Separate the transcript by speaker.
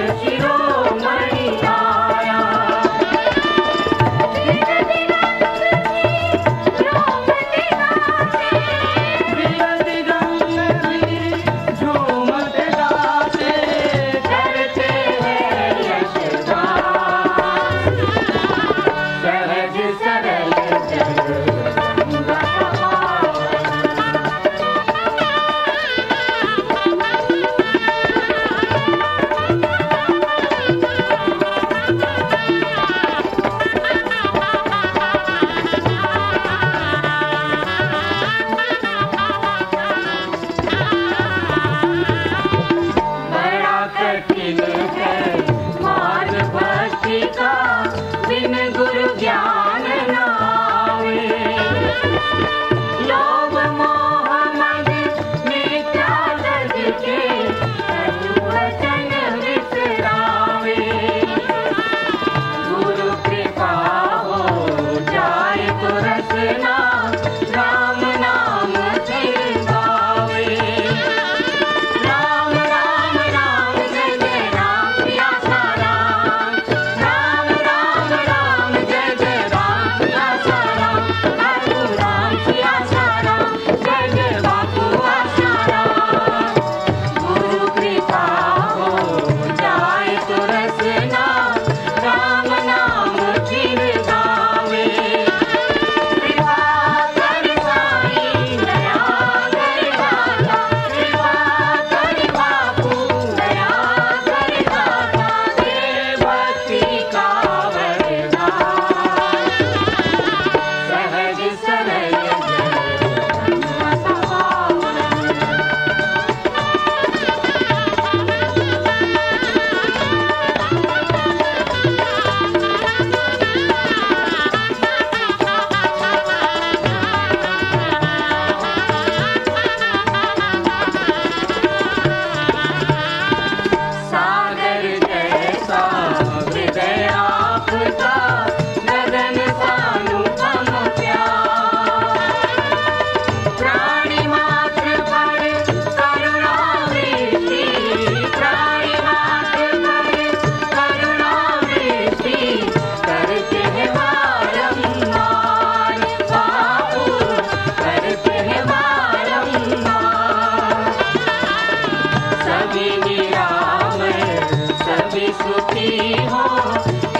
Speaker 1: Yeah. सुखी हो